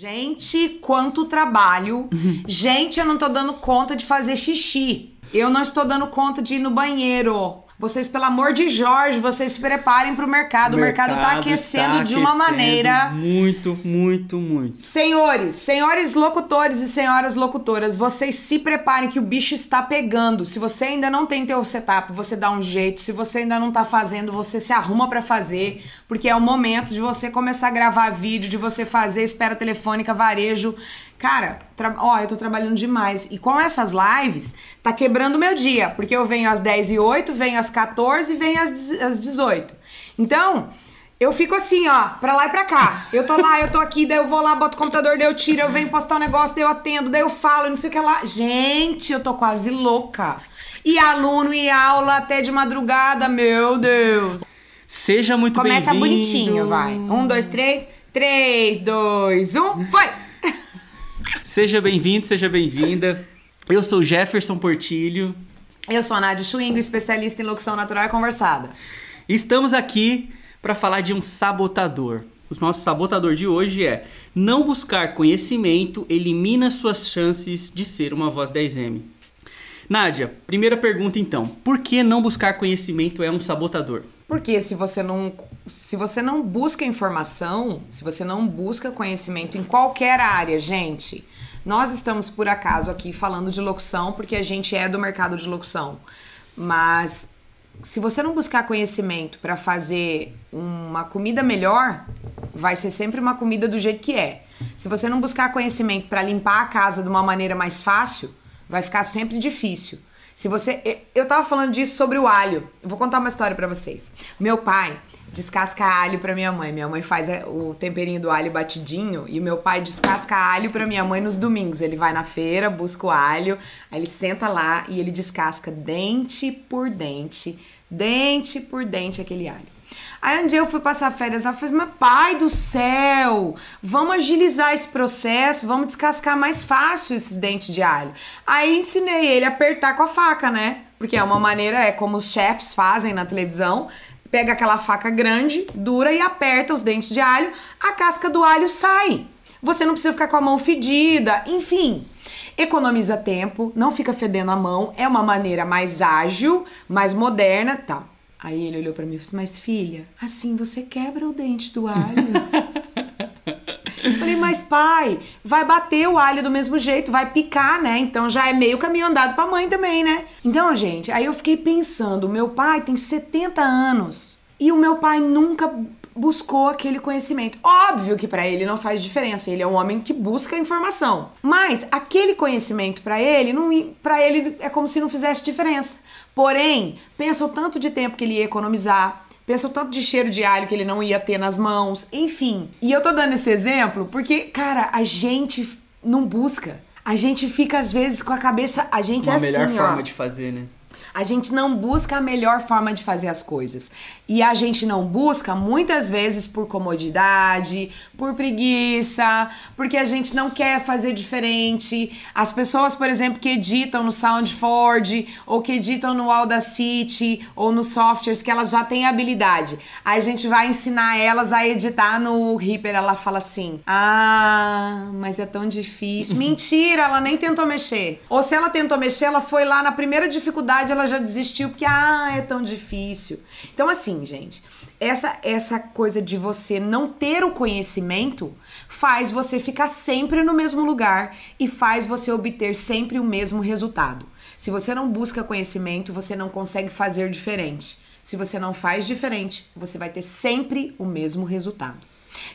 Gente, quanto trabalho. Gente, eu não tô dando conta de fazer xixi. Eu não estou dando conta de ir no banheiro. Vocês, pelo amor de Jorge, vocês se preparem pro mercado. O mercado, tá aquecendo tá de uma aquecendo maneira. Muito, muito, muito. Senhores, senhores locutores e senhoras locutoras, vocês se preparem que o bicho está pegando. Se você ainda não tem teu setup, você dá um jeito. Se você ainda não tá fazendo, você se arruma pra fazer, porque é o momento de você começar a gravar vídeo, de você fazer espera telefônica, varejo. Cara, ó, eu tô trabalhando demais. E com essas lives, tá quebrando o meu dia. Porque eu venho às 10 e 8, venho às 14 e venho às, às 18. Então, eu fico assim, ó, pra lá e pra cá. Eu tô lá, eu tô aqui, daí eu vou lá, boto o computador, daí eu tiro, eu venho postar um negócio, daí eu atendo, daí eu falo, não sei o que lá. Gente, eu tô quase louca. E aluno e aula até de madrugada, meu Deus. Seja muito bem-vindo. Começa bonitinho, vai. Um, dois, três. Três, dois, um, foi! Seja bem-vindo, seja bem-vinda. Eu sou Jefferson Portilho. Eu sou a Nádia Schwingo, especialista em locução natural e conversada. Estamos aqui para falar de um sabotador. O nosso sabotador de hoje é não buscar conhecimento elimina suas chances de ser uma voz 10M. Nádia, primeira pergunta então. Por que não buscar conhecimento é um sabotador? Porque se você não se você não busca informação, se você não busca conhecimento em qualquer área, gente, nós estamos por acaso aqui falando de locução porque a gente é do mercado de locução. Mas se você não buscar conhecimento para fazer uma comida melhor, vai ser sempre uma comida do jeito que é. Se você não buscar conhecimento para limpar a casa de uma maneira mais fácil, vai ficar sempre difícil. Se você. eu- tava falando disso sobre o alho. Eu vou contar uma história pra vocês. Meu pai descasca alho pra minha mãe. Minha mãe faz é, o temperinho do alho batidinho e o meu pai descasca alho pra minha mãe nos domingos. Ele vai na feira, busca o alho, aí ele senta lá e ele descasca dente por dente, dente por dente aquele alho. Aí um dia eu fui passar férias lá falei, mas pai do céu, vamos agilizar esse processo, vamos descascar mais fácil esses dentes de alho. Aí ensinei ele a apertar com a faca, né? Porque é uma maneira, é como os chefs fazem na televisão. Pega aquela faca grande, dura e aperta os dentes de alho, a casca do alho sai. Você não precisa ficar com a mão fedida, enfim. Economiza tempo, não fica fedendo a mão, é uma maneira mais ágil, mais moderna, tal. Aí ele olhou pra mim e falou assim, mas filha, assim você quebra o dente do alho. Falei, mas pai, vai bater o alho do mesmo jeito, vai picar, né? Então já é meio caminho andado pra mãe também, né? Então, gente, aí eu fiquei pensando, meu pai tem 70 anos e o meu pai nunca buscou aquele conhecimento. Óbvio que pra ele não faz diferença, ele é um homem que busca informação. Mas aquele conhecimento pra ele, não para ele é como se não fizesse diferença. Porém, pensa o tanto de tempo que ele ia economizar, Pensa o tanto de cheiro de alho que ele não ia ter nas mãos, enfim. E eu tô dando esse exemplo porque, cara, a gente não busca. A gente fica, às vezes, com a cabeça. A gente Uma é assim, melhor ó. forma de fazer, né? A gente não busca a melhor forma de fazer as coisas. E a gente não busca muitas vezes por comodidade, por preguiça, porque a gente não quer fazer diferente. As pessoas, por exemplo, que editam no SoundForge ou que editam no Audacity ou nos softwares que elas já têm habilidade. Aí a gente vai ensinar elas a editar no Reaper, ela fala assim: "Ah, mas é tão difícil". Mentira, ela nem tentou mexer. Ou se ela tentou mexer, ela foi lá na primeira dificuldade, ela já desistiu porque ah, é tão difícil. Então assim, gente, essa essa coisa de você não ter o conhecimento faz você ficar sempre no mesmo lugar e faz você obter sempre o mesmo resultado. Se você não busca conhecimento, você não consegue fazer diferente. Se você não faz diferente, você vai ter sempre o mesmo resultado.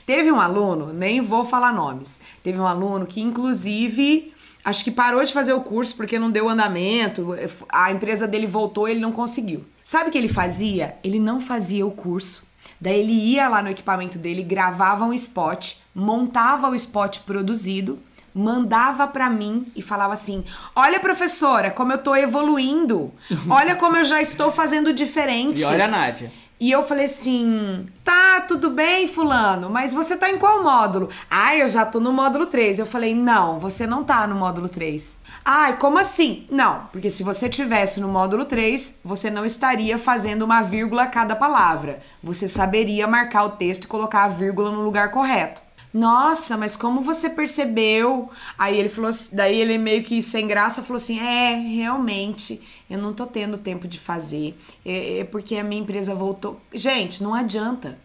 Teve um aluno, nem vou falar nomes, teve um aluno que, inclusive, acho que parou de fazer o curso porque não deu andamento, a empresa dele voltou ele não conseguiu. Sabe o que ele fazia? Ele não fazia o curso. Daí ele ia lá no equipamento dele, gravava um spot, montava o spot produzido, mandava pra mim e falava assim: "Olha, professora, como eu tô evoluindo. Olha como eu já estou fazendo diferente". E olha a Nádia. E eu falei assim: tá, tudo bem, Fulano, mas você tá em qual módulo? Ah, eu já tô no módulo 3. Eu falei: não, você não tá no módulo 3. Ai, como assim? Não, porque se você tivesse no módulo 3, você não estaria fazendo uma vírgula a cada palavra. Você saberia marcar o texto e colocar a vírgula no lugar correto. Nossa, mas como você percebeu? Aí ele falou, daí ele meio que sem graça falou assim: "É, realmente, eu não tô tendo tempo de fazer. É, é porque a minha empresa voltou". Gente, não adianta.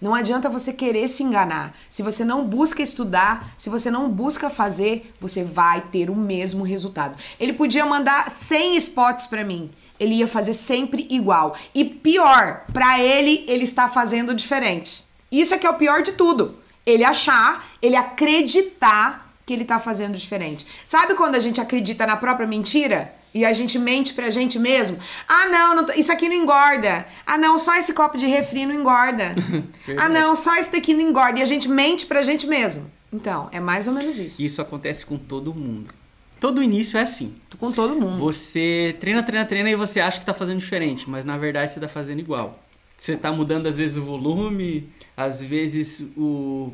Não adianta você querer se enganar. Se você não busca estudar, se você não busca fazer, você vai ter o mesmo resultado. Ele podia mandar 100 spots pra mim. Ele ia fazer sempre igual. E pior, pra ele, ele está fazendo diferente. Isso é que é o pior de tudo. Ele achar, ele acreditar que ele tá fazendo diferente. Sabe quando a gente acredita na própria mentira? E a gente mente pra gente mesmo? Ah, não, não isso aqui não engorda. Ah, não, só esse copo de refri não engorda. ah, não, só esse daqui não engorda. E a gente mente pra gente mesmo. Então, é mais ou menos isso. Isso acontece com todo mundo. Todo início é assim. Com todo mundo. Você treina, treina, treina e você acha que tá fazendo diferente, mas na verdade você tá fazendo igual. Você tá mudando às vezes o volume, às vezes o,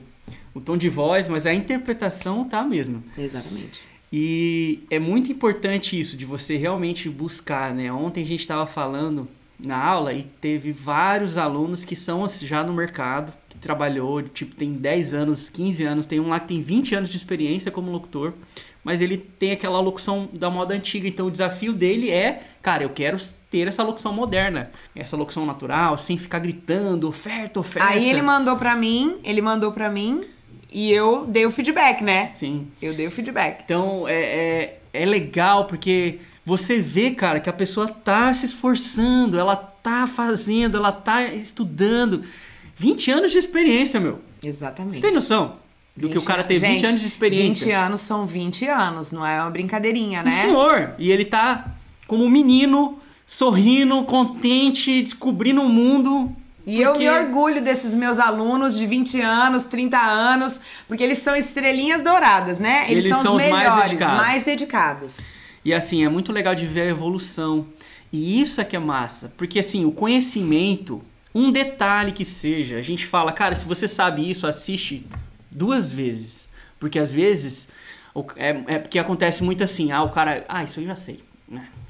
o tom de voz, mas a interpretação tá a mesma. Exatamente. E é muito importante isso, de você realmente buscar, né? Ontem a gente estava falando na aula e teve vários alunos que são já no mercado, que trabalhou, tipo, tem 10 anos, 15 anos, tem um lá que tem 20 anos de experiência como locutor, mas ele tem aquela locução da moda antiga, então o desafio dele é, cara, eu quero ter essa locução moderna, essa locução natural, sem ficar gritando, oferta, oferta. Aí ele mandou pra mim, ele mandou pra mim e eu dei o feedback, né? Sim. Eu dei o feedback. Então é, é, é legal porque você vê, cara, que a pessoa tá se esforçando, ela tá fazendo, ela tá estudando. 20 anos de experiência, meu. Exatamente. Você tem noção do que o 20 cara tem 20 Gente, anos de experiência? 20 anos são 20 anos, não é uma brincadeirinha, né? Um senhor. E ele tá como um menino, sorrindo, contente, descobrindo o mundo. E eu porque- me orgulho desses meus alunos de 20 anos, 30 anos, porque eles são estrelinhas douradas, né? Eles, Eles são, são os os mais melhores, dedicados. mais dedicados. E assim, é muito legal de ver a evolução. E isso é que é massa. Porque assim, o conhecimento, um detalhe que seja, a gente fala, cara, se você sabe isso, assiste duas vezes. Porque às vezes, é, é porque acontece muito assim, ah, o cara, ah, isso eu já sei.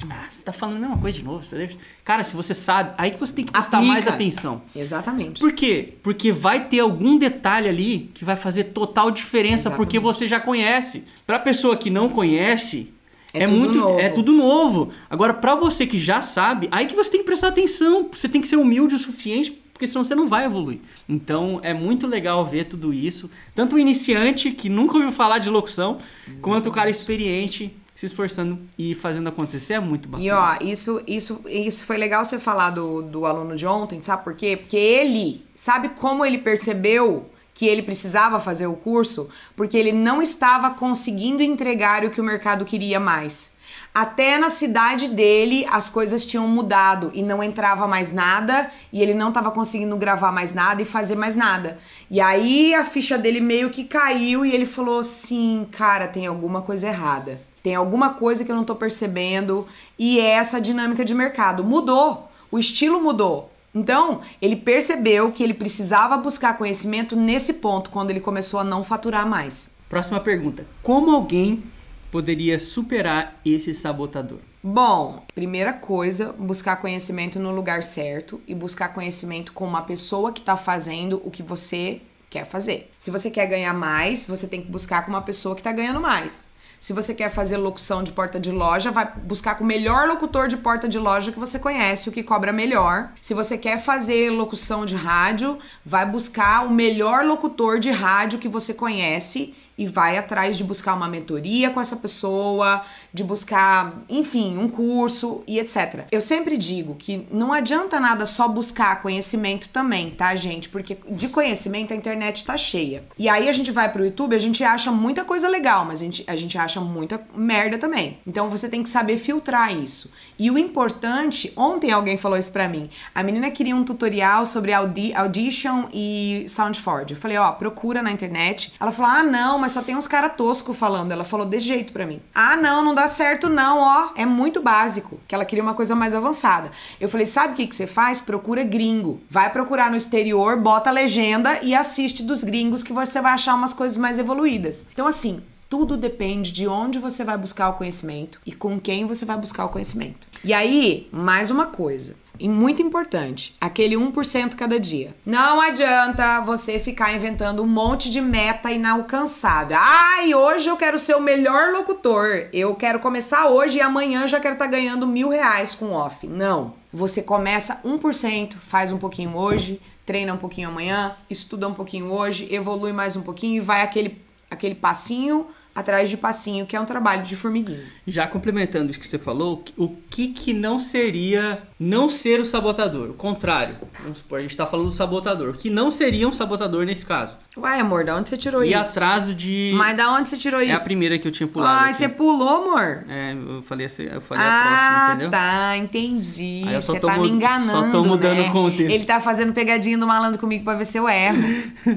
Ah, você tá falando a mesma coisa de novo. Você. Cara, se você sabe, aí que você tem que prestar Aplica. mais atenção. Exatamente. Por quê? Porque vai ter algum detalhe ali que vai fazer total diferença porque Exatamente. você já conhece. Pra pessoa que não conhece, É é, muito novo. é tudo novo. Agora pra você que já sabe, aí que você tem que prestar atenção, você tem que ser humilde o suficiente, porque senão você não vai evoluir. Então é muito legal ver tudo isso, tanto o iniciante que nunca ouviu falar de locução, quanto o cara experiente se esforçando e fazendo acontecer é muito bacana. E ó, isso, isso, isso foi legal você falar do, do aluno de ontem, sabe por quê? Porque ele, sabe como ele percebeu que ele precisava fazer o curso? Porque ele não estava conseguindo entregar o que o mercado queria mais. Até na cidade dele as coisas tinham mudado e não entrava mais nada e ele não estava conseguindo gravar mais nada e fazer mais nada. E aí a ficha dele meio que caiu e ele falou assim: "Cara, tem alguma coisa errada. Tem alguma coisa que eu não tô percebendo e é essa dinâmica de mercado mudou. O estilo mudou. Então, ele percebeu que ele precisava buscar conhecimento nesse ponto quando ele começou a não faturar mais. Próxima pergunta: Como alguém poderia superar esse sabotador? Bom, primeira coisa, buscar conhecimento no lugar certo e buscar conhecimento com uma pessoa que tá fazendo o que você quer fazer. Se você quer ganhar mais, você tem que buscar com uma pessoa que tá ganhando mais. Se você quer fazer locução de porta de loja, vai buscar com o melhor locutor de porta de loja que você conhece, o que cobra melhor. Se você quer fazer locução de rádio, vai buscar o melhor locutor de rádio que você conhece e vai atrás de buscar uma mentoria com essa pessoa, de buscar, enfim, um curso e etc. Eu sempre digo que não adianta nada só buscar conhecimento também, tá, gente? Porque de conhecimento a internet tá cheia. E aí a gente vai pro YouTube, a gente acha muita coisa legal, mas a gente, a gente acha muita merda também. Então você tem que saber filtrar isso. E o importante, ontem alguém falou isso pra mim. A menina queria um tutorial sobre audi Audition e SoundForge. Eu falei, ó, procura na internet. Ela falou, ah, não, mas só tem uns cara tosco falando. Ela falou desse jeito pra mim. Ah, não, não dá certo não, ó. É muito básico. Que ela queria uma coisa mais avançada. Eu falei, sabe o que, que você faz? Procura gringo. Vai procurar no exterior, bota a legenda e assiste dos gringos que você vai achar umas coisas mais evoluídas. Então, assim, tudo depende de onde você vai buscar o conhecimento e com quem você vai buscar o conhecimento. E aí, mais uma coisa. E muito importante, aquele 1% cada dia. Não adianta você ficar inventando um monte de meta inalcançável. Ai, hoje eu quero ser o melhor locutor. Eu quero começar hoje e amanhã já quero estar tá ganhando mil reais com off. Não. Você começa 1%, faz um pouquinho hoje, treina um pouquinho amanhã, estuda um pouquinho hoje, evolui mais um pouquinho e vai aquele, aquele passinho atrás de passinho, que é um trabalho de formiguinha. Já complementando isso que você falou, o que que não seria não ser o sabotador? O contrário. Vamos supor, a gente está falando do sabotador. O que não seria um sabotador nesse caso? Uai, amor, da onde você tirou e isso? E atraso de. Mas da onde você tirou isso? É a primeira que eu tinha pulado. Ai, você pulou, amor? É, eu falei, assim, eu falei ah, a próxima, entendeu? tá, entendi. Você tá me enganando. Só tô mudando né? o contexto. Ele tá fazendo pegadinha do malandro comigo pra ver se eu erro.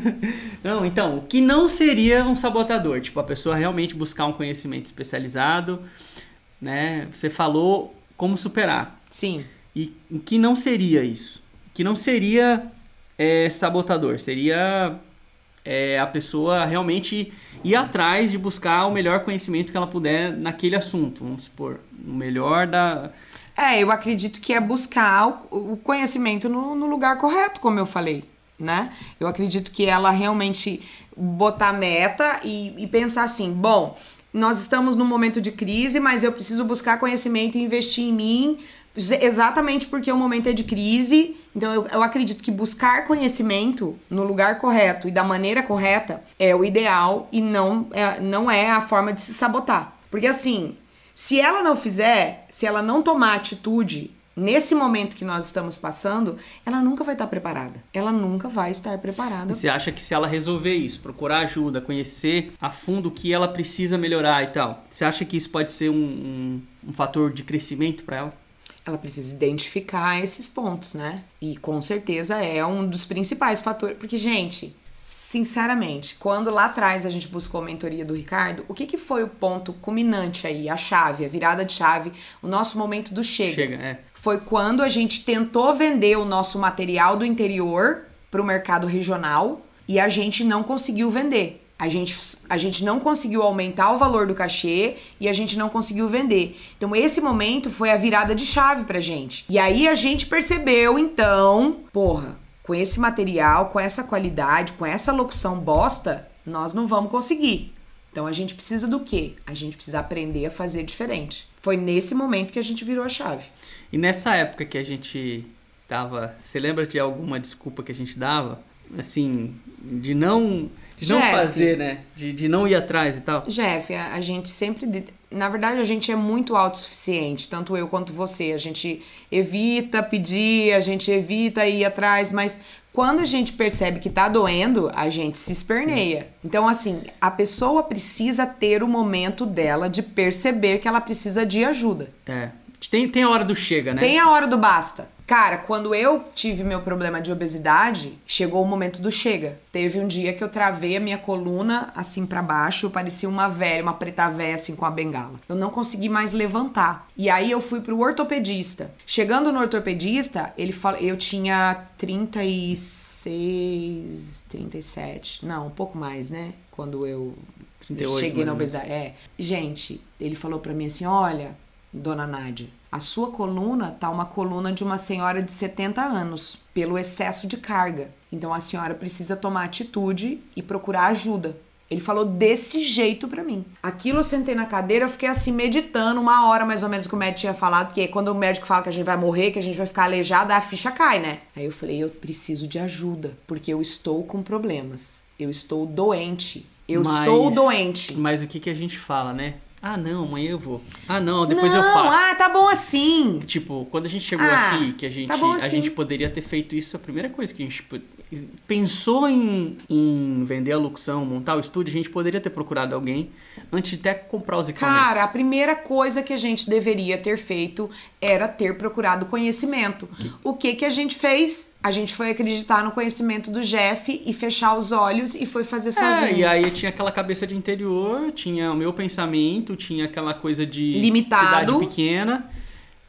Não, então, o que não seria um sabotador? Tipo, a pessoa realmente buscar um conhecimento especializado, né? Você falou como superar. Sim. E o que não seria isso? O que não seria é, sabotador? Seria é, a pessoa realmente ir atrás de buscar o melhor conhecimento que ela puder naquele assunto. Vamos supor, o melhor da. É, eu acredito que é buscar o, conhecimento no, no lugar correto, como eu falei. Né? Eu acredito que ela realmente botar meta e, e pensar assim: bom, nós estamos num momento de crise, mas eu preciso buscar conhecimento e investir em mim exatamente porque o momento é de crise. Então eu, eu, acredito que buscar conhecimento no lugar correto e da maneira correta é o ideal e não é, não é a forma de se sabotar. Porque assim, se ela não fizer, se ela não tomar atitude nesse momento que nós estamos passando, ela nunca vai estar preparada. Ela nunca vai estar preparada. Você acha que se ela resolver isso, procurar ajuda, conhecer a fundo o que ela precisa melhorar e tal, você acha que isso pode ser um, um, um fator de crescimento para ela? Ela precisa identificar esses pontos, né? E com certeza é um dos principais fatores. Porque, gente, sinceramente, quando lá atrás a gente buscou a mentoria do Ricardo, o que, que foi o ponto culminante aí, a chave, a virada de chave, o nosso momento do chega? Chega, é. Foi quando a gente tentou vender o nosso material do interior para o mercado regional e a gente não conseguiu vender. A gente, a gente não conseguiu aumentar o valor do cachê e a gente não conseguiu vender. Então, esse momento foi a virada de chave pra gente. E aí a gente percebeu, então, porra, com esse material, com essa qualidade, com essa locução bosta, nós não vamos conseguir. Então a gente precisa do quê? A gente precisa aprender a fazer diferente. Foi nesse momento que a gente virou a chave. E nessa época que a gente tava. Você lembra de alguma desculpa que a gente dava? Assim, de não não Jeff, fazer, né? De, de não ir atrás e tal. Jeff, a, a gente sempre. Na verdade, a gente é muito autossuficiente, tanto eu quanto você. A gente evita pedir, a gente evita ir atrás, mas quando a gente percebe que tá doendo, a gente se esperneia. Então, assim, a pessoa precisa ter o momento dela de perceber que ela precisa de ajuda. É. Tem, tem a hora do chega, né? Tem a hora do basta. Cara, quando eu tive meu problema de obesidade, chegou o momento do chega. Teve um dia que eu travei a minha coluna assim para baixo, eu parecia uma velha, uma preta velha assim com a bengala. Eu não consegui mais levantar. E aí eu fui pro ortopedista. Chegando no ortopedista, ele falou, eu tinha 36, 37, não, um pouco mais, né? Quando eu 38, cheguei na obesidade. É. Gente, ele falou para mim assim: "Olha, dona Nádia, a sua coluna tá uma coluna de uma senhora de 70 anos, pelo excesso de carga. Então a senhora precisa tomar atitude e procurar ajuda. Ele falou desse jeito pra mim. Aquilo eu sentei na cadeira, eu fiquei assim meditando uma hora mais ou menos que o médico tinha falado, porque quando o médico fala que a gente vai morrer, que a gente vai ficar aleijada, a ficha cai, né? Aí eu falei, eu preciso de ajuda, porque eu estou com problemas. Eu estou doente. Eu Mas- estou doente. Mas o que, que a gente fala, né? Ah, não, amanhã eu vou. Ah, não, depois não, eu faço. ah, tá bom assim. Tipo, quando a gente chegou Ah, aqui, que a gente, tá bom a assim. gente poderia ter feito isso, a primeira coisa que a gente pensou em, em vender a locução, montar o estúdio, a gente poderia ter procurado alguém antes de até comprar os equipamentos. Cara, a primeira coisa que a gente deveria ter feito era ter procurado conhecimento. O que que a gente fez? A gente foi acreditar no conhecimento do Jeff e fechar os olhos e foi fazer É, sozinho. e aí tinha aquela cabeça de interior, tinha o meu pensamento, tinha aquela coisa de Limitado. cidade pequena.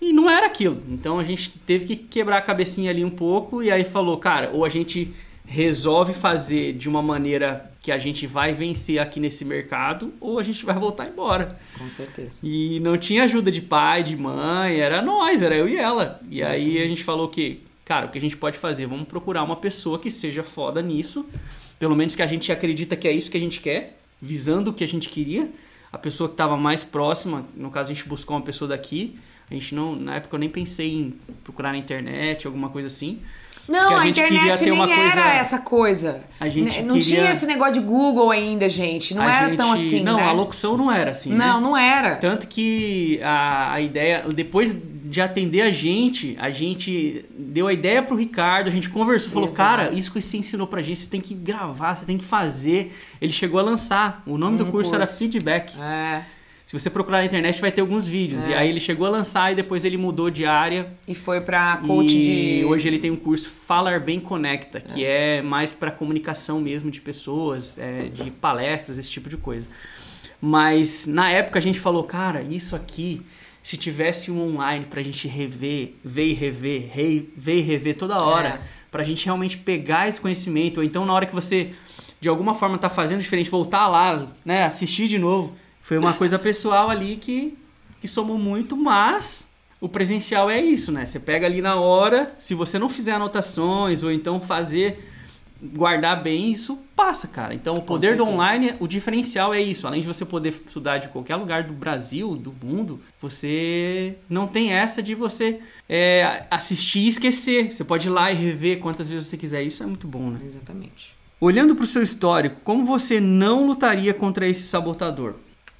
E não era aquilo. Então a gente teve que quebrar a cabecinha ali um pouco e aí falou, cara, ou a gente resolve fazer de uma maneira que a gente vai vencer aqui nesse mercado ou a gente vai voltar embora. Com certeza. E não tinha ajuda de pai, de mãe, era nós, era eu e ela. E aí a gente falou que, cara, o que a gente pode fazer? Vamos procurar uma pessoa que seja foda nisso, pelo menos que a gente acredita que é isso que a gente quer, visando o que a gente queria. A pessoa que estava mais próxima, no caso a gente buscou uma pessoa daqui. A gente não, na época eu nem pensei em procurar na internet, alguma coisa assim. Não, a a, internet ter nem uma era coisa- essa coisa. A gente Né, não queria- tinha esse negócio de Google ainda, gente. Não A era gente- tão assim, Não, né? a locução não era assim. né? Não, não era. Tanto que a, a ideia, depois de atender a gente, a gente deu a ideia pro Ricardo, a gente conversou, falou, Exato. cara, isso que você ensinou pra gente, você tem que gravar, você tem que fazer. Ele chegou a lançar. O nome do Um curso, era curso. Feedback. É. Se você procurar na internet, vai ter alguns vídeos. É. E aí ele chegou a lançar e depois ele mudou de área. E foi pra coach e de. hoje ele tem um curso Falar Bem Conecta, que é, mais para comunicação mesmo de pessoas, é, de palestras, esse tipo de coisa. Mas na época a gente falou, cara, isso aqui, se tivesse um online pra gente rever, ver e rever, rei- ver e rever toda hora, É. pra gente realmente pegar esse conhecimento, ou então na hora que você de alguma forma tá fazendo diferente, voltar lá, né, assistir de novo, foi uma coisa pessoal ali que que somou muito, mas o presencial é isso, né? Você pega ali na hora, se você não fizer anotações ou então fazer guardar bem, isso passa, cara. Então, o poder do online, o diferencial é isso. Além de você poder estudar de qualquer lugar do Brasil, do mundo, você não tem essa de você é, assistir e esquecer. Você pode ir lá e rever quantas vezes você quiser. Isso é muito bom, né? Exatamente. Olhando para o seu histórico, como você não lutaria contra esse sabotador?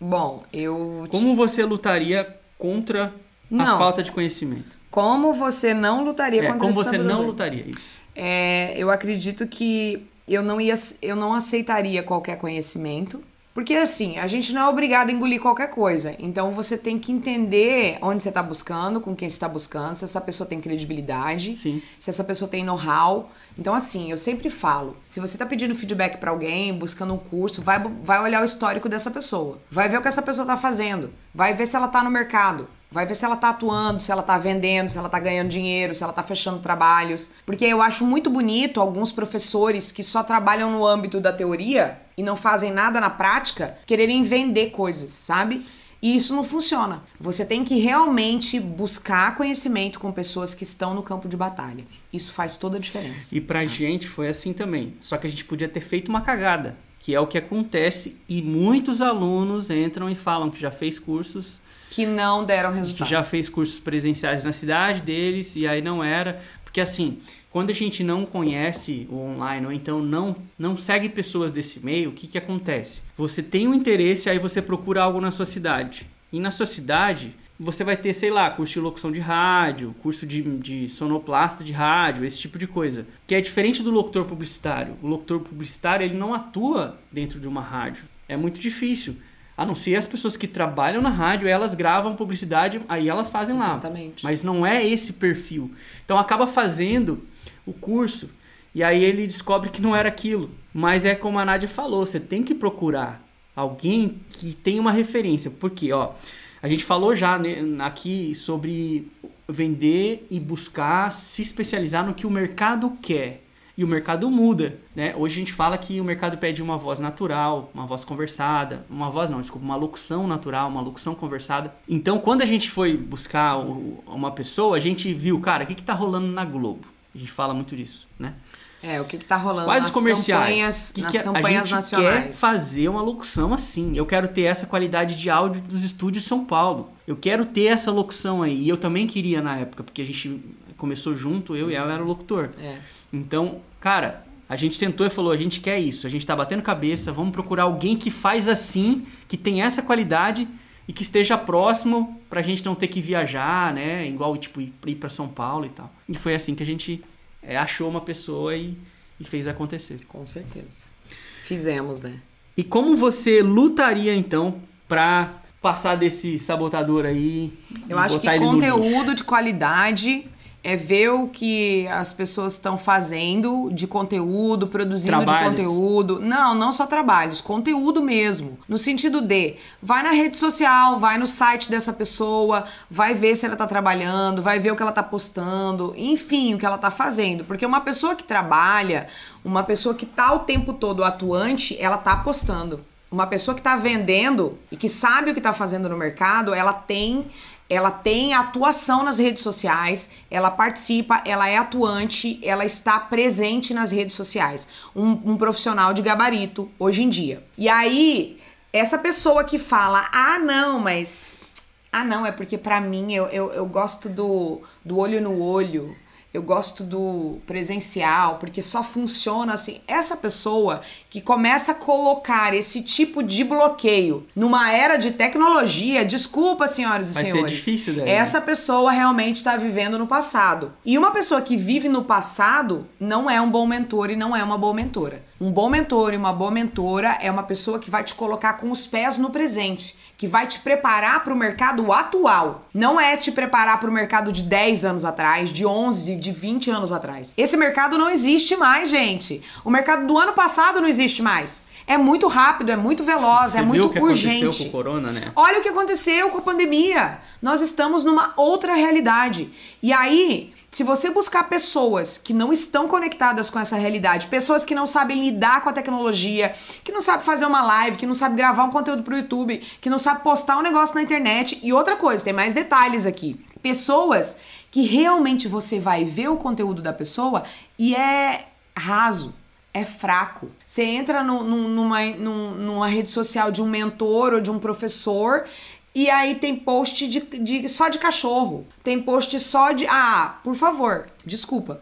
Bom, eu. Como você lutaria contra a Não. falta de conhecimento? Como você não lutaria É, contra como você não lutaria isso? É, eu acredito que eu não ia, eu não aceitaria qualquer conhecimento, porque assim, a gente não é obrigado a engolir qualquer coisa. Então você tem que entender onde você está buscando, com quem você está buscando, se essa pessoa tem credibilidade, Sim. se essa pessoa tem know-how. Então assim, eu sempre falo, se você tá pedindo feedback para alguém, buscando um curso, vai, vai olhar o histórico dessa pessoa. Vai ver o que essa pessoa tá fazendo. Vai ver se ela tá no mercado. Vai ver se ela tá atuando, se ela tá vendendo, se ela tá ganhando dinheiro, se ela tá fechando trabalhos. Porque eu acho muito bonito alguns professores que só trabalham no âmbito da teoria e não fazem nada na prática quererem vender coisas, sabe? E isso não funciona. Você tem que realmente buscar conhecimento com pessoas que estão no campo de batalha. Isso faz toda a diferença. E pra gente foi assim também. Só que a gente podia ter feito uma cagada, que é o que acontece e muitos alunos entram e falam que já fez cursos, Que não deram que resultado. já fez cursos presenciais na cidade deles e aí não era, porque assim, quando a gente não conhece o online ou então não não segue pessoas desse meio, o que que acontece? Você tem um interesse, aí você procura algo na sua cidade. E na sua cidade, você vai ter, sei lá, curso de locução de rádio, curso de, de sonoplasta de rádio, esse tipo de coisa. Que é diferente do locutor publicitário. O locutor publicitário, ele não atua dentro de uma rádio. É muito difícil. A não ser as pessoas que trabalham na rádio, elas gravam publicidade, aí elas fazem lá. Exatamente. Mas não é esse perfil. Então acaba fazendo o curso e aí ele descobre que não era aquilo. Mas é como a Nádia falou, você tem que procurar alguém que tenha uma referência. Porque, ó, a gente falou já né, aqui sobre vender e buscar se especializar no que o mercado quer. E o mercado muda, né? Hoje a gente fala que o mercado pede uma voz natural, uma voz conversada, uma voz não, desculpa, uma locução natural, uma locução conversada. Então, quando a gente foi buscar o- uma pessoa, a gente viu, cara, o que que tá rolando na Globo? A gente fala muito disso, né? É, o que, que tá rolando Quais nas os comerciais? campanhas, Que nas que campanhas a gente nacionais. quer fazer uma locução assim. Eu quero ter essa qualidade de áudio dos estúdios de São Paulo. Eu quero ter essa locução aí. E eu também queria na época, porque a gente começou junto, eu e ela era o locutor. É. Então, cara, a gente sentou e falou: a gente quer isso, a gente tá batendo cabeça, vamos procurar alguém que faz assim, que tem essa qualidade e que esteja próximo pra gente não ter que viajar, né? Igual, tipo, ir ir pra São Paulo e tal. E foi assim que a gente é, achou uma pessoa e, e fez acontecer. Com certeza. Fizemos, né? E como você lutaria então pra passar desse sabotador aí? Eu acho que conteúdo de qualidade é ver o que as pessoas estão fazendo de conteúdo, produzindo Trabalhos. de conteúdo. Não, não só trabalhos, conteúdo mesmo. No sentido de, vai na rede social, vai no site dessa pessoa, vai ver se ela tá trabalhando, vai ver o que ela tá postando, enfim, o que ela tá fazendo. Porque uma pessoa que trabalha, uma pessoa que tá o tempo todo atuante, ela tá postando. Uma pessoa que tá vendendo e que sabe o que tá fazendo no mercado, ela tem ela tem atuação nas redes sociais, ela participa, ela é atuante, ela está presente nas redes sociais. Um, um profissional de gabarito hoje em dia. E aí, essa pessoa que fala, ah, não, mas. Ah, não, é porque pra mim eu, eu, eu gosto do, do olho no olho. Eu gosto do presencial, porque só funciona assim. Essa pessoa que começa a colocar esse tipo de bloqueio numa era de tecnologia, desculpa, senhoras e Vai ser senhores. difícil daí, né? essa pessoa realmente está vivendo no passado. E uma pessoa que vive no passado não é um bom mentor e não é uma boa mentora. Um bom mentor e uma boa mentora é uma pessoa que vai te colocar com os pés no presente, que vai te preparar para o mercado atual. Não é te preparar para o mercado de 10 anos atrás, de 11, de 20 anos atrás. Esse mercado não existe mais, gente. O mercado do ano passado não existe mais. É muito rápido, é muito veloz, Você é viu muito o que urgente. aconteceu com o corona, né? Olha o que aconteceu com a pandemia. Nós estamos numa outra realidade. E aí, se você buscar pessoas que não estão conectadas com essa realidade, pessoas que não sabem lidar com a tecnologia, que não sabem fazer uma live, que não sabem gravar um conteúdo pro YouTube, que não sabem postar um negócio na internet. E outra coisa, tem mais detalhes aqui. Pessoas que realmente você vai ver o conteúdo da pessoa e é raso é fraco. Você entra no- no- numa, num- numa rede social de um mentor ou de um professor e aí tem post de, de- só de cachorro. Tem post só de. Ah, por favor, desculpa.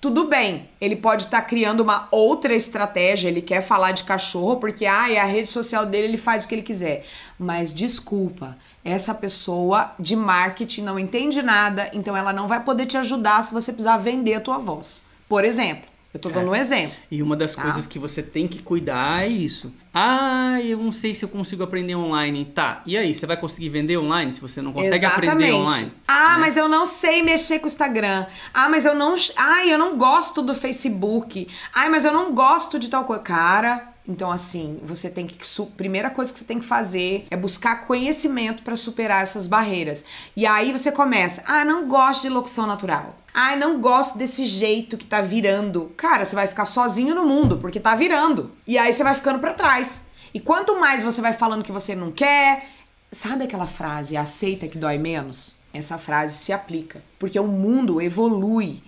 Tudo bem, ele pode estar criando uma outra estratégia, ele quer falar de cachorro, porque ah, é a rede social dele, ele faz o que ele quiser. Mas desculpa, essa pessoa de marketing não entende nada, então ela não vai poder te ajudar se você precisar vender a tua voz. Por exemplo, eu tô dando um exemplo. E uma das Tá. coisas que você tem que cuidar é isso. Ah, eu não sei se eu consigo aprender online. Tá, e aí, você vai conseguir vender online se você não consegue aprender online? Ah, né? mas eu não sei mexer com o Instagram. Ah, mas eu não. Ai, eu não gosto do Facebook. Ai, mas eu não gosto de tal coisa. Cara. Então, assim, você tem que. Primeira coisa que você tem que fazer é buscar conhecimento pra superar essas barreiras. E aí você começa. Ah, não gosto de locução natural. Ai, não gosto desse jeito que tá virando. Cara, você vai ficar sozinho no mundo, porque tá virando. E aí você vai ficando pra trás. E quanto mais você vai falando que você não quer, Sabe aquela frase, aceita que dói menos? Essa frase se aplica. Porque o mundo evolui.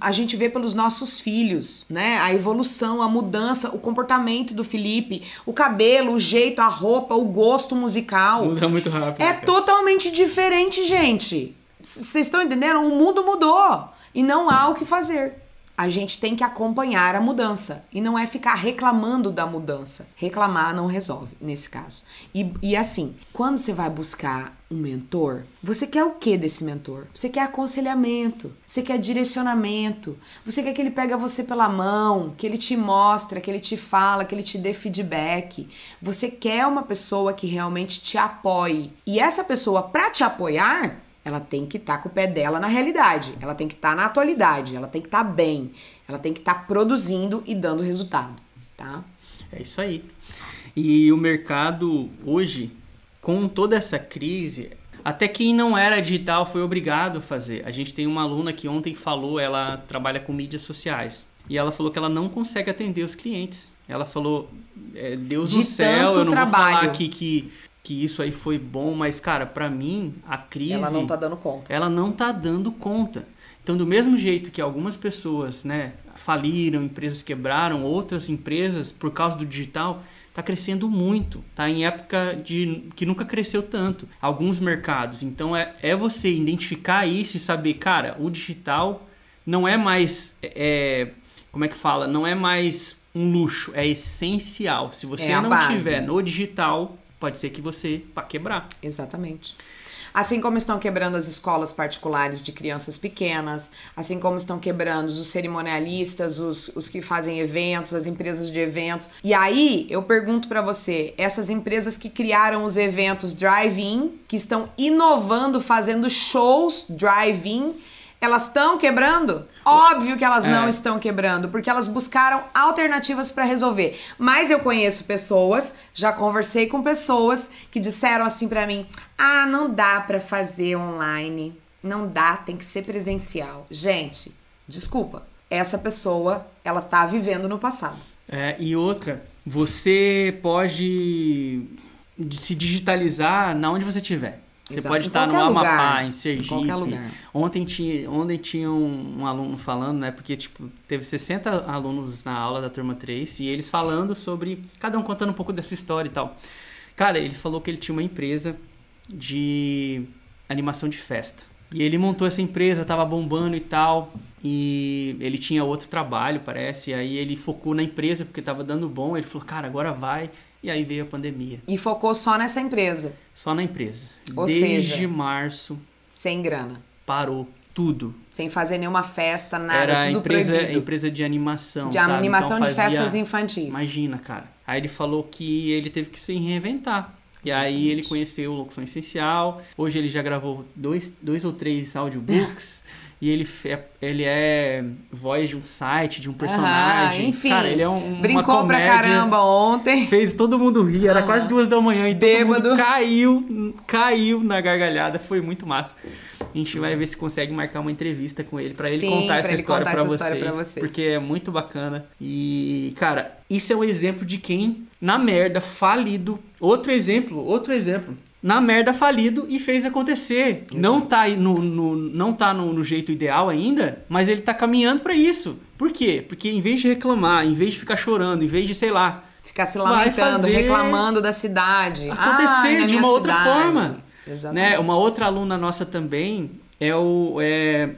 A gente vê pelos nossos filhos, né? A evolução, a mudança, o comportamento do Felipe, o cabelo, o jeito, a roupa, o gosto musical. Muda muito rápido. É cara. totalmente diferente, gente. Vocês estão entendendo? O mundo mudou e não há o que fazer. A gente tem que acompanhar a mudança e não é ficar reclamando da mudança. Reclamar não resolve nesse caso. E, e assim, quando você vai buscar um mentor, você quer o que desse mentor? Você quer aconselhamento, você quer direcionamento, você quer que ele pega você pela mão, que ele te mostra, que ele te fala, que ele te dê feedback. Você quer uma pessoa que realmente te apoie. E essa pessoa, para te apoiar, ela tem que estar com o pé dela na realidade, ela tem que estar na atualidade, ela tem que estar bem, ela tem que estar produzindo e dando resultado, tá? É isso aí. E o mercado hoje, com toda essa crise, até quem não era digital foi obrigado a fazer. A gente tem uma aluna que ontem falou, ela trabalha com mídias sociais. E ela falou que ela não consegue atender os clientes. Ela falou, é, Deus De no céu, eu não trabalho. vou falar aqui que, que isso aí foi bom, mas, cara, pra mim, a crise Ela não tá dando conta. ela não tá dando conta. Então, do mesmo jeito que algumas pessoas, né, faliram, empresas quebraram, outras empresas por causa do digital está crescendo muito, tá em época de que nunca cresceu tanto. Alguns mercados. Então é, é você identificar isso e saber, cara, o digital não é mais é, como é que fala? Não é mais um luxo, é essencial. Se você É não base. tiver no digital, pode ser que você vá quebrar. Exatamente. Assim como estão quebrando as escolas particulares de crianças pequenas, assim como estão quebrando os cerimonialistas, os, os que fazem eventos, as empresas de eventos. E aí eu pergunto pra você, essas empresas que criaram os eventos drive-in, que estão inovando, fazendo shows drive-in, Elas estão quebrando? Óbvio que elas É. não estão quebrando, porque elas buscaram alternativas para resolver. Mas eu conheço pessoas, já conversei com pessoas que disseram assim para mim: "Ah, não dá para fazer online. Não dá, tem que ser presencial". Gente, desculpa. Essa pessoa, ela tá vivendo no passado. É, e outra, você pode se digitalizar na onde você estiver. Você Exato. pode Em estar no Amapá, lugar. em Em Sergipe. qualquer lugar. Ontem tinha, ontem tinha um, um aluno falando, né? Porque, tipo, teve 60 alunos na aula da turma 3 e eles falando sobre. Cada um contando um pouco dessa história e tal. Cara, ele falou que ele tinha uma empresa de animação de festa. E ele montou essa empresa, tava bombando e tal. E ele tinha outro trabalho, parece. E aí ele focou na empresa porque tava dando bom. Ele falou, cara, agora vai. E aí veio a pandemia. E focou só nessa empresa, Só na empresa. Ou Desde seja- março sem grana, parou tudo. sem fazer nenhuma festa, nada, Era tudo empresa, proibido. empresa de animação. de sabe? animação Então de fazia- festas infantis. Imagina, cara. Aí ele falou que ele teve que se reinventar. E aí Exatamente. ele conheceu o Locução Essencial. Hoje ele já gravou dois, dois ou três audiobooks. e ele, fe- ele é voz de um site, de um personagem. Aham, enfim, Cara, ele é um, uma Brincou pra comédia. caramba ontem. Fez todo mundo rir, era Aham. quase duas da manhã e todo Bêbado. mundo caiu, caiu na gargalhada, foi muito massa. A gente vai ver se consegue marcar uma entrevista com ele pra ele Sim, contar pra essa ele história pra essa vocês, história pra vocês. porque é muito bacana. E, cara, isso é um exemplo de quem na merda falido. Outro exemplo, outro exemplo. Na merda falido e fez acontecer. Não tá, no, no- não tá no, no jeito ideal ainda, mas ele tá caminhando pra isso. Por quê? Porque em vez de reclamar, em vez de ficar chorando, em vez de, sei lá, Ficar se lamentando, reclamando da cidade. acontecer Ai, na de uma outra cidade. forma. Exatamente. Né? Uma outra aluna nossa também é o. É...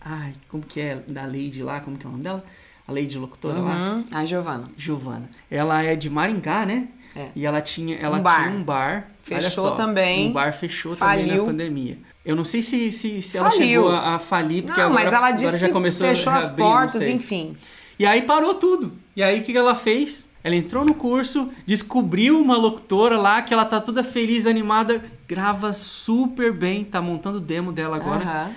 Ai, como que é? Da Lady lá, como que é o nome dela? A Lady Locutora lá? Uhum. A Giovana. Giovana. Ela é de Maringá, né? É. E ela tinha, ela Um bar. tinha um bar. Fechou só, também. Um bar fechou também Faliu. na pandemia. Eu não sei se, se, se ela chegou a, a falir, porque Não, agora, mas ela disse já que começou a fechou as reabrir, não portas, enfim. E aí parou tudo. E aí o que ela fez? Ela entrou no curso, descobriu uma locutora lá que ela tá toda feliz, animada, grava super bem, tá montando o demo dela agora.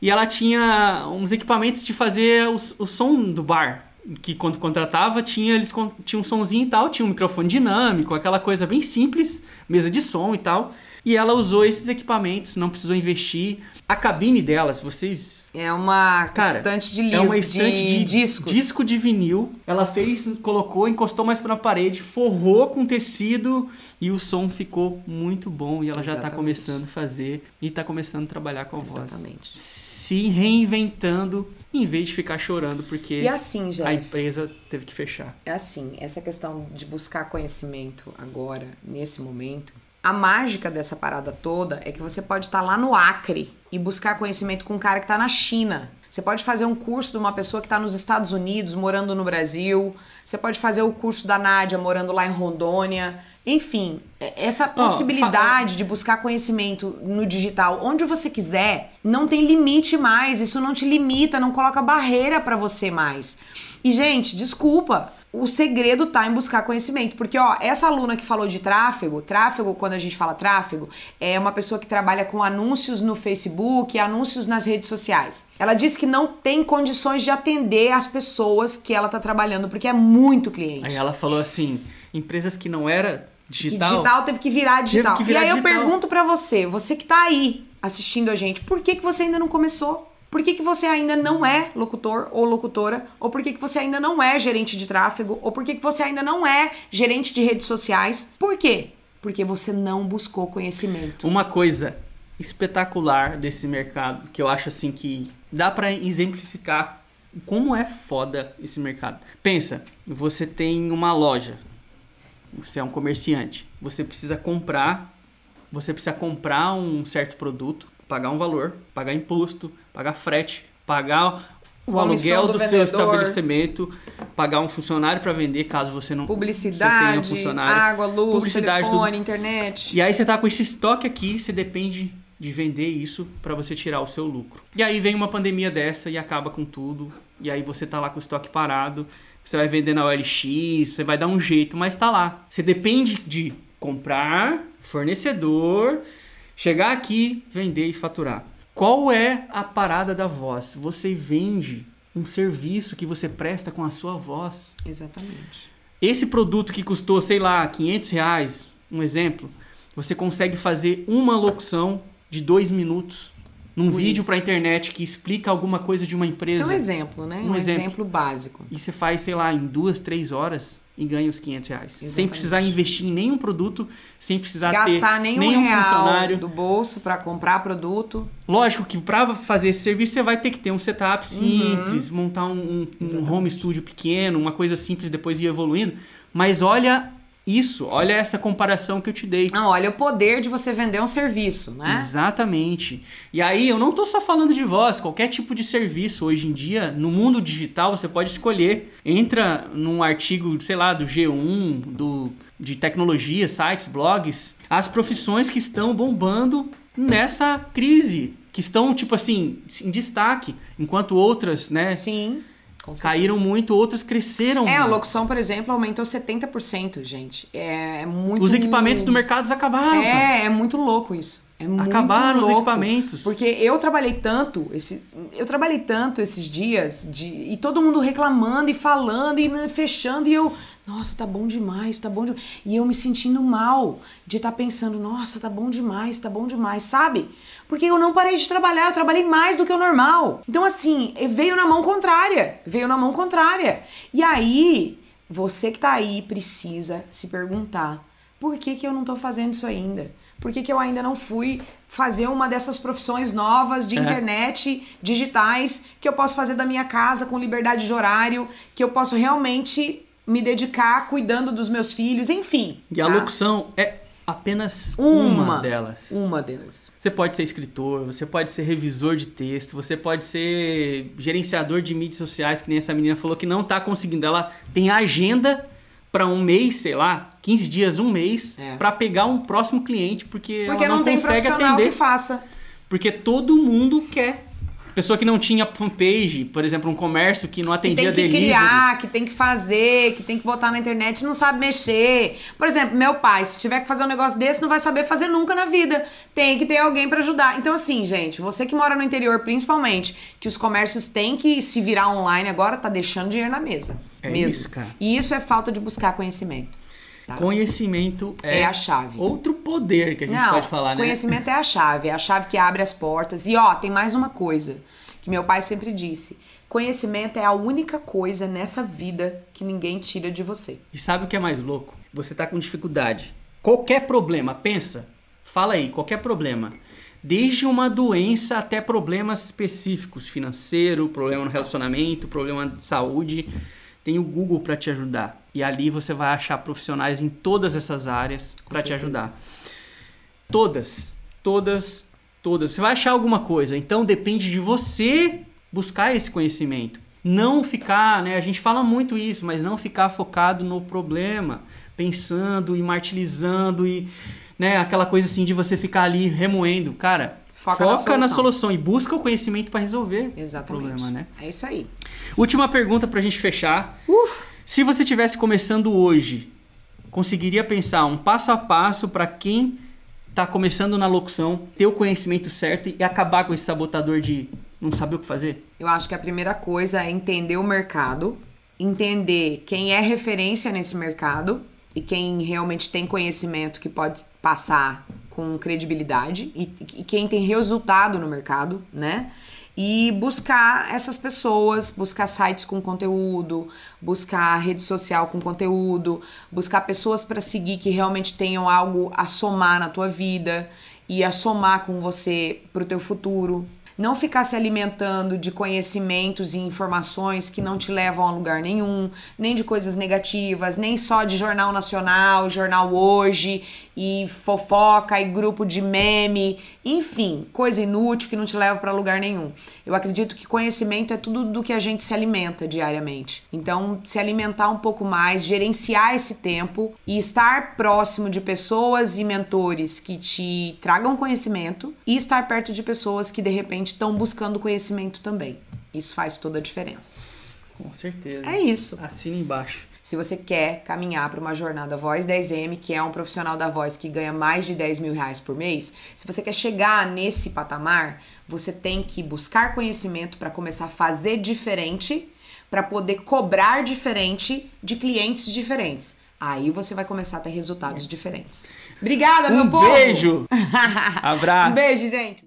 E ela tinha uns equipamentos de fazer o, o som do bar. Que quando contratava, tinha, eles tinha um sonzinho e tal, tinha um microfone dinâmico, aquela coisa bem simples, mesa de som e tal. E ela usou esses equipamentos, não precisou investir. A cabine delas, vocês É uma Cara, estante de é livro, uma estante de, discos. disco de vinil. Ela fez, colocou, encostou mais pra parede, forrou com tecido e o som ficou muito bom. E ela já tá Exatamente. começando a fazer e tá começando a trabalhar com a voz. Exatamente. Se reinventando em vez de ficar chorando porque assim, a empresa teve que fechar. é assim, essa questão de buscar conhecimento agora, nesse momento, a mágica dessa parada toda é que você pode estar lá no Acre e buscar conhecimento com um cara que está na China. Você pode fazer um curso de uma pessoa que está nos Estados Unidos, morando no Brasil. Você pode fazer o curso da Nádia, morando lá em Rondônia. Enfim, é- essa possibilidade de buscar conhecimento no digital onde você quiser não tem limite mais. Isso não te limita, não coloca barreira para você mais. E, gente, desculpa. O segredo tá em buscar conhecimento. Porque, ó, essa aluna que falou de tráfego, tráfego, quando a gente fala tráfego, é uma pessoa que trabalha com anúncios no Facebook, anúncios nas redes sociais. Ela disse que não tem condições de atender as pessoas que ela tá trabalhando, porque é muito cliente. Aí ela falou assim: empresas que não era Que digital. digital teve que virar digital. que virar e aí eu digital. pergunto pra você, você que tá aí assistindo a gente, por que, que você ainda não começou? Por que, que você ainda não é locutor ou locutora? Ou por que, que você ainda não é gerente de tráfego? Ou por que, que você ainda não é gerente de redes sociais? Por quê? Porque você não buscou conhecimento. Uma coisa espetacular desse mercado, que eu acho assim que dá pra exemplificar como é foda esse mercado. Pensa, você tem uma loja, você é um comerciante, você precisa comprar, você precisa comprar um certo produto, pagar um valor, pagar imposto, pagar frete, pagar o aluguel do do, seu estabelecimento, pagar um funcionário para vender, caso você não você tenha um Publicidade, funcionário. água, luz, Publicidade, telefone, internet. E aí você tá com esse estoque aqui, você depende de vender isso para você tirar o seu lucro. E aí vem uma pandemia dessa e acaba com tudo. E aí você tá lá com o estoque parado, você vai vender na OLX, você vai dar um jeito, mas tá lá. Você depende de comprar, fornecedor, chegar aqui, vender e faturar. Qual é a parada da voz? Você vende um serviço que você presta com a sua voz. Exatamente. Esse produto que custou, sei lá, 500 reais, um exemplo, você consegue fazer uma locução de dois minutos num Por vídeo para internet que explica alguma coisa de uma empresa. Isso é um exemplo, né? Um Um, exemplo. exemplo. básico. E você faz, sei lá, em duas, três horas e ganha os 500 reais. Sem Exatamente. precisar investir em nenhum produto, sem precisar Gastar nenhum, nenhum real funcionário. do bolso para comprar produto. Lógico que para fazer esse serviço você vai ter que ter um setup simples, montar um, um- um Uhum. Home studio pequeno, uma coisa simples, depois ir evoluindo. Mas olha isso, olha essa comparação que eu te dei. Não, olha o poder de você vender um serviço, né? Exatamente. E aí, eu não tô só falando de voz, qualquer tipo de serviço hoje em dia, no mundo digital, você pode escolher. Entra num artigo, sei lá, do G1, do, de tecnologia, sites, blogs, as profissões que estão bombando nessa crise, que estão, tipo assim, em destaque, enquanto outras, né, Sim. Caíram muito, outras cresceram. É, a locução, por exemplo, aumentou 70%, gente. É, é muito. Os equipamentos do mercado acabaram. cara. É, é muito louco isso. É muito Acabaram os louco. equipamentos. Porque eu trabalhei tanto, esse, eu trabalhei tanto esses dias de, e todo mundo reclamando e falando e fechando e eu, nossa, tá bom demais, tá bom demais. E eu me sentindo mal de estar pensando, nossa, tá bom demais, tá bom demais, sabe? Porque eu não parei de trabalhar, eu trabalhei mais do que o normal. Então assim, veio na mão contrária, veio na mão contrária. E aí, você que tá aí precisa se perguntar, por que que eu não tô fazendo isso ainda? Por que, que eu ainda não fui fazer uma dessas profissões novas de É. internet, digitais, que eu posso fazer da minha casa com liberdade de horário, que eu posso realmente me dedicar cuidando dos meus filhos, enfim. E a tá? locução é apenas uma, uma delas. Uma delas. Você pode ser escritor, você pode ser revisor de texto, você pode ser gerenciador de mídias sociais, que nem essa menina falou que não tá conseguindo. Ela tem agenda para um mês, sei lá, 15 dias, um mês, É. para pegar um próximo cliente, porque, Porque ela não, não, tem consegue profissional atender. que faça. Porque todo mundo quer. Pessoa que não tinha fanpage, por exemplo, um comércio que não Que atendia tem que delivery. criar, que tem que fazer, que tem que botar na internet, não sabe mexer. Por exemplo, meu pai, se tiver que fazer um negócio desse, não vai saber fazer nunca na vida. Tem que ter alguém pra ajudar. Então, assim, gente, você que mora no interior, principalmente, que os comércios têm que se virar online agora, tá deixando dinheiro na mesa. É mesmo. isso, cara. E isso é falta de buscar conhecimento. Tá? Conhecimento é, É a chave. outro poder que a gente Não, pode falar, né? conhecimento é a chave, é a chave que abre as portas. E ó, tem mais uma coisa que meu pai sempre disse: conhecimento é a única coisa nessa vida que ninguém tira de você. E sabe o que é mais louco? Você tá com dificuldade. Qualquer problema, pensa. Fala aí, qualquer problema. Desde uma doença até problemas específicos, financeiro, problema no relacionamento, problema de saúde. Tem o Google para te ajudar. E ali você vai achar profissionais em todas essas áreas para te ajudar. Todas, todas, todas. Você vai achar alguma coisa. Então depende de você buscar esse conhecimento. Não ficar, né? A gente fala muito isso, mas não ficar focado no problema, pensando e martirizando e, né? Aquela coisa assim de você ficar ali remoendo, cara. Foca na na solução. solução e busca o conhecimento para resolver Exatamente. o problema, né? É isso aí. Última pergunta pra gente fechar. Se você tivesse começando hoje, conseguiria pensar um passo a passo para quem tá começando na locução, ter o conhecimento certo e acabar com esse sabotador de não saber o que fazer? Eu acho que a primeira coisa é entender o mercado, entender quem é referência nesse mercado e quem realmente tem conhecimento que pode passar com credibilidade e, e quem tem resultado no mercado, né? E buscar essas pessoas, buscar sites com conteúdo, buscar rede social com conteúdo, buscar pessoas para seguir que realmente tenham algo a somar na tua vida e a somar com você pro teu futuro. Não ficar se alimentando de conhecimentos e informações que não te levam a lugar nenhum, nem de coisas negativas, nem só de jornal nacional, jornal hoje e fofoca e grupo de meme, enfim, coisa inútil que não te leva para lugar nenhum. Eu acredito que conhecimento é tudo do que a gente se alimenta diariamente. Então, se alimentar um pouco mais, gerenciar esse tempo e estar próximo de pessoas e mentores que te tragam conhecimento e estar perto de pessoas que de repente estão buscando conhecimento também. Isso faz toda a diferença. Com certeza. É isso. Assina embaixo. Se você quer caminhar para uma jornada Voz 10M, que é um profissional da voz que ganha mais de 10 mil reais por mês, se você quer chegar nesse patamar, você tem que buscar conhecimento para começar a fazer diferente, para poder cobrar diferente de clientes diferentes. Aí você vai começar a ter resultados diferentes. Obrigada, Um meu povo! beijo! Abraço! um beijo, gente!